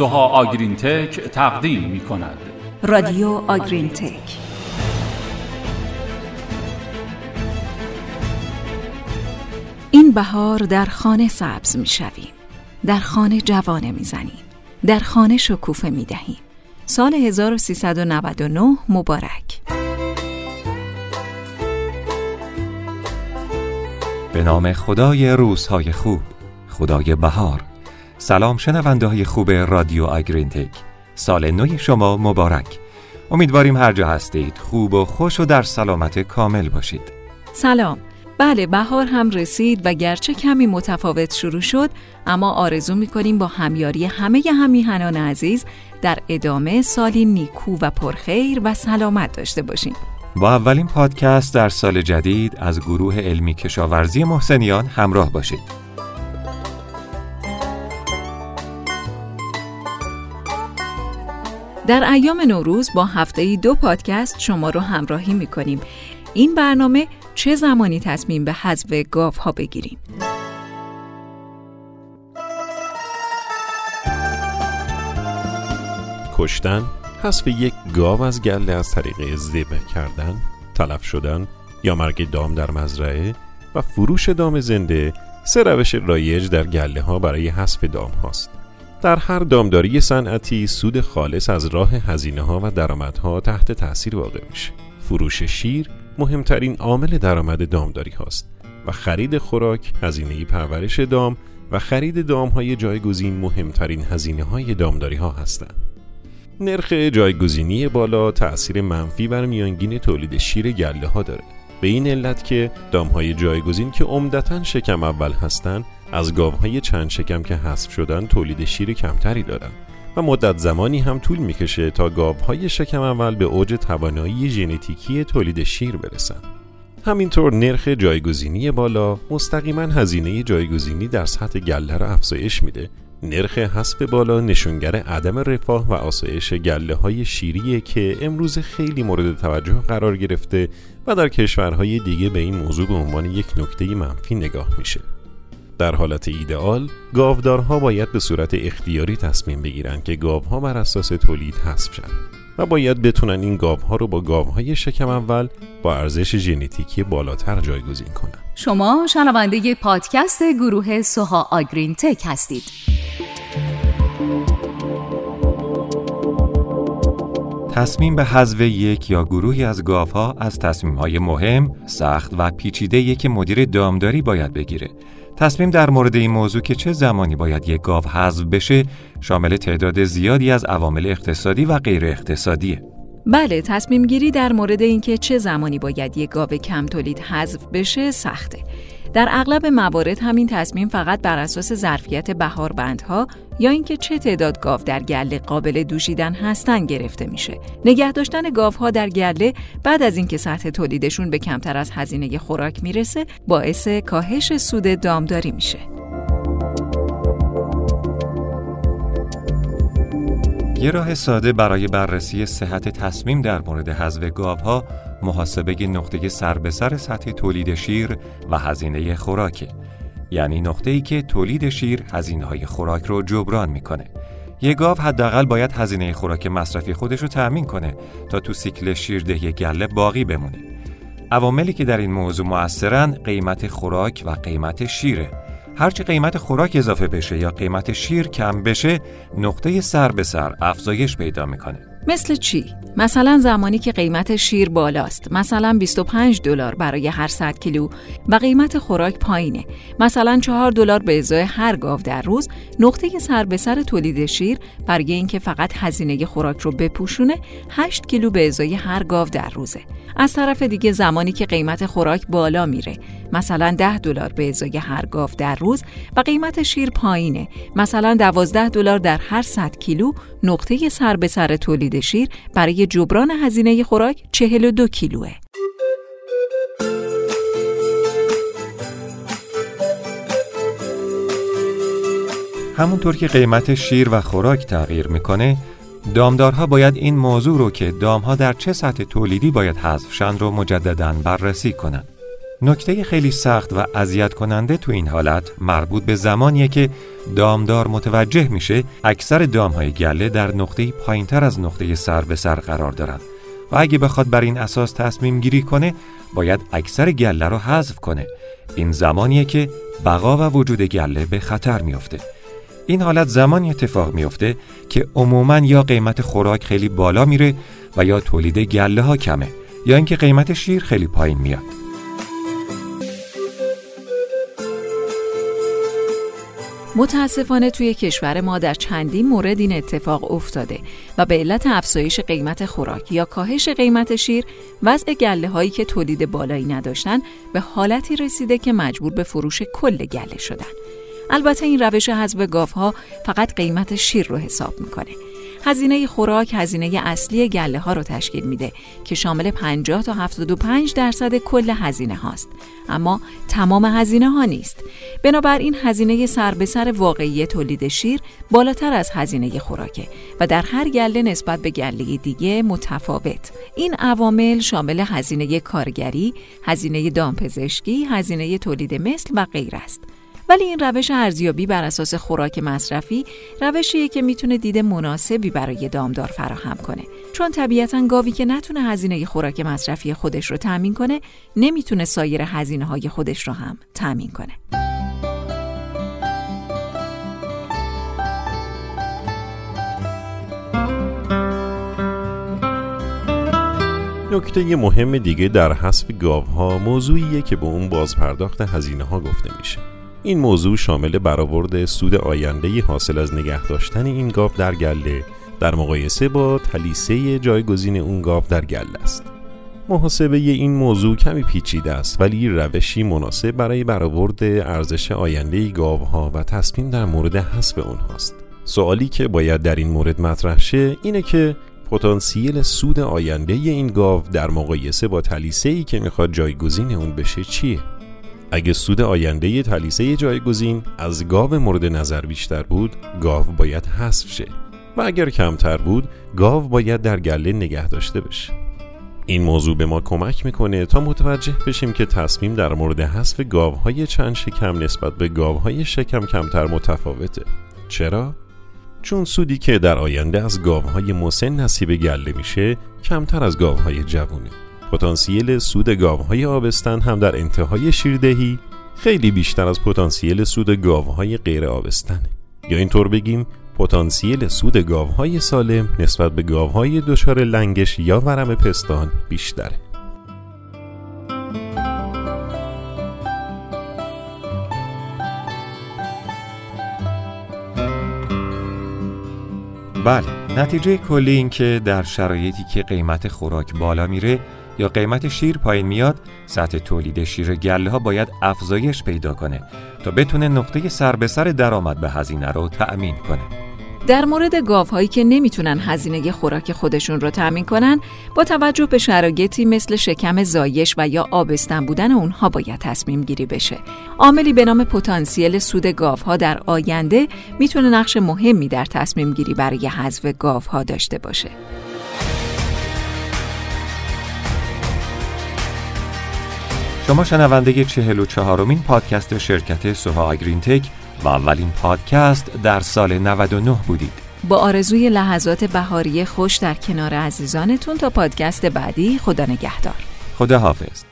سوها آگرین تک تقدیم می کند رادیو آگرین تک این بهار در خانه سبز می شویم در خانه جوانه می زنیم در خانه شکوفه می دهیم سال 1399 مبارک. به نام خدای روزهای خوب خدای بهار. سلام شنونده های خوب رادیو آگرینتک سال نوی شما مبارک. امیدواریم هر جا هستید. خوب و خوش و در سلامت کامل باشید. سلام. بله بهار هم رسید و گرچه کمی متفاوت شروع شد اما آرزو می‌کنیم با همیاری همه همیهنان عزیز در ادامه سالی نیکو و پرخیر و سلامت داشته باشیم. با اولین پادکست در سال جدید از گروه علمی کشاورزی محسنیان همراه باشید. در ایام نوروز با هفته دو پادکست شما رو همراهی می‌کنیم. این برنامه چه زمانی تصمیم به حذف گاف ها بگیریم؟ کشتن حذف یک گاو از گله از طریق ذبح کردن تلف شدن یا مرگ دام در مزرعه و فروش دام زنده سه روش رایج در گله ها برای حذف دام هاست. در هر دامداری صنعتی سود خالص از راه هزینه ها و درآمدها تحت تاثیر واقع میشه. فروش شیر مهمترین عامل درآمد دامداری هاست و خرید خوراک هزینه پرورش دام و خرید دام های جایگزین مهمترین هزینه های دامداری ها هستند. نرخ جایگزینی بالا تأثیر منفی بر میانگین تولید شیر گله ها داره. به این علت که دام های جایگزین که عمدتا شکم اول هستند از گاوهای چند شکم که حذف شدن تولید شیر کمتری دارند و مدت زمانی هم طول می‌کشه تا گاوهای شکم اول به اوج توانایی ژنتیکی تولید شیر برسند. همینطور نرخ جایگزینی بالا مستقیما هزینه جایگزینی در سطح گله را افزایش میده نرخ حسب بالا نشونگر عدم رفاه و آسایش گله های شیریه که امروز خیلی مورد توجه قرار گرفته و در کشورهای دیگه به این موضوع به عنوان یک نکته منفی نگاه میشه. در حالت ایدئال گاودارها باید به صورت اختیاری تصمیم بگیرند که گاوها بر اساس تولید حذف شن و باید بتونن این گاوها رو با گاوهای شکم اول با ارزش ژنتیکی بالاتر جایگزین کنن. شما شنونده پادکست گروه سوها آگرین تک هستید. تصمیم به حذف یک یا گروهی از گاوها از تصمیم‌های مهم، سخت و پیچیده که مدیر دامداری باید بگیره تصمیم در مورد این موضوع که چه زمانی باید یک گاو حذف بشه شامل تعداد زیادی از عوامل اقتصادی و غیر اقتصادیه. بله تصمیم گیری در مورد اینکه چه زمانی باید یک گاو کم تولید حذف بشه سخته در اغلب موارد همین تصمیم فقط بر اساس ظرفیت بهاربندها یا اینکه چه تعداد گاو در گله قابل دوشیدن هستن گرفته میشه. نگه داشتن گاوها در گله بعد از اینکه سطح تولیدشون به کمتر از هزینه خوراک می‌رسه باعث کاهش سود دامداری میشه. یه راه ساده برای بررسی صحت تصمیم در مورد حذف گاوها محاسبه نقطه سر به سر سطح تولید شیر و هزینه خوراکه. یعنی نقطه ای که تولید شیر هزینه های خوراک رو جبران می‌کنه. یه گاو حداقل باید هزینه خوراک مصرفی خودش رو تأمین کنه تا تو سیکل شیردهی گله باقی بمونه. عواملی که در این موضوع موثرن قیمت خوراک و قیمت شیره. هرچی قیمت خوراک اضافه بشه یا قیمت شیر کم بشه نقطه سر به سر افزایش پیدا می‌کنه. مثل چی؟ مثلا زمانی که قیمت شیر بالاست. مثلا 25 دلار برای هر 100 کیلو و قیمت خوراک پایینه. مثلا 4 دلار به ازای هر گاو در روز. نقطه سر به سر تولید شیر برای اینکه فقط هزینه خوراک رو بپوشونه 8 کیلو به ازای هر گاو در روزه. از طرف دیگه زمانی که قیمت خوراک بالا میره. مثلا 10 دلار به ازای هر گاو در روز و قیمت شیر پایینه. مثلا 12 دلار در هر 100 کیلو. نقطه سر به سر تولید شیر برای جبران هزینه خوراک 42 کیلوه همونطور که قیمت شیر و خوراک تغییر می‌کنه دامدارها باید این موضوع رو که دامها در چه سطح تولیدی باید حذف شن رو مجددا بررسی کنند. نکته خیلی سخت و اذیت کننده تو این حالت مربوط به زمانیه که دامدار متوجه میشه اکثر دامهای گله در نقطه پایینتر از نقطه سر به سر قرار دارن و اگه بخواد بر این اساس تصمیم گیری کنه باید اکثر گله رو حذف کنه. این زمانیه که بقا و وجود گله به خطر میافته. این حالت زمانی اتفاق میافته که عموما یا قیمت خوراک خیلی بالا میره و یا تولید گله ها کمه یا اینکه قیمت شیر خیلی پایین میاد. متاسفانه توی کشور ما در چندین مورد این اتفاق افتاده و به علت افزایش قیمت خوراک یا کاهش قیمت شیر وضع گله هایی که تولید بالایی نداشتن به حالتی رسیده که مجبور به فروش کل گله شدن. البته این روش حذف گاوها فقط قیمت شیر رو حساب می‌کنه. هزینه خوراک هزینه اصلی گله ها رو تشکیل میده که شامل 50 تا 75 درصد کل هزینه هاست. اما تمام هزینه ها نیست. بنابراین هزینه سر به سر واقعی تولید شیر بالاتر از هزینه خوراکه و در هر گله نسبت به گله دیگه متفاوت. این عوامل شامل هزینه کارگری هزینه دامپزشکی هزینه تولید مثل و غیر است. ولی این روش ارزیابی بر اساس خوراک مصرفی روشیه که می‌تونه دید مناسبی برای دامدار فراهم کنه. چون طبیعتا گاوی که نتونه هزینه خوراک مصرفی خودش رو تأمین کنه نمی‌تونه سایر هزینه های خودش رو هم تأمین کنه. نکته مهم دیگه در حذف گاوها موضوعیه که به اون بازپرداخت هزینه ها گفته میشه. این موضوع شامل برآورد سود آینده حاصل از نگه داشتن این گاو در گله در مقایسه با تلیسه جایگزین اون گاو در گله است. محاسبه این موضوع کمی پیچیده است ولی روشی مناسب برای برآورد ارزش آینده گاوها و تصمیم در مورد حذف اونهاست. سوالی که باید در این مورد مطرح شه اینه که پتانسیل سود آینده این گاو در مقایسه با تلیسه ای که می‌خواد جایگزین اون بشه چیه؟ اگه سود آینده تلیسه جایگزین از گاو مورد نظر بیشتر بود گاو باید حذف شه. و اگر کمتر بود گاو باید در گله نگه داشته بشه. این موضوع به ما کمک می‌کنه تا متوجه بشیم که تصمیم در مورد حذف گاوهای چند شکم نسبت به گاوهای شکم کمتر متفاوته. چرا؟ چون سودی که در آینده از گاوهای مسن نصیب گله میشه کمتر از گاوهای جوونه. پتانسیل سود گاوهای آبستن هم در انتهای شیردهی خیلی بیشتر از پتانسیل سود گاوهای غیر آبستن. یا اینطور بگیم پتانسیل سود گاوهای سالم نسبت به گاوهای دچار لنگش یا ورم پستان بیشتره. بله نتیجه کلی این که در شرایطی که قیمت خوراک بالا میره یا قیمت شیر پایین میاد سطح تولید شیر گله ها باید افزایش پیدا کنه تا بتونه نقطه سر به سر درآمد به هزینه رو تأمین کنه. در مورد گاوهایی که نمی‌تونن هزینه خوراک خودشون رو تأمین کنن با توجه به شرایطی مثل شکم زایش و یا آبستن بودن اونها باید تصمیم گیری بشه. عاملی به نام پتانسیل سود گاوها در آینده می‌تونه نقش مهمی در تصمیم گیری برای حذف گاوها داشته باشه. شما شنونده چهل و چهارمین پادکست شرکت سوها آگرین تک و اولین پادکست در سال 99 بودید. با آرزوی لحظات بهاری خوش در کنار عزیزانتون تا پادکست بعدی خدا نگهدار. خدا حافظ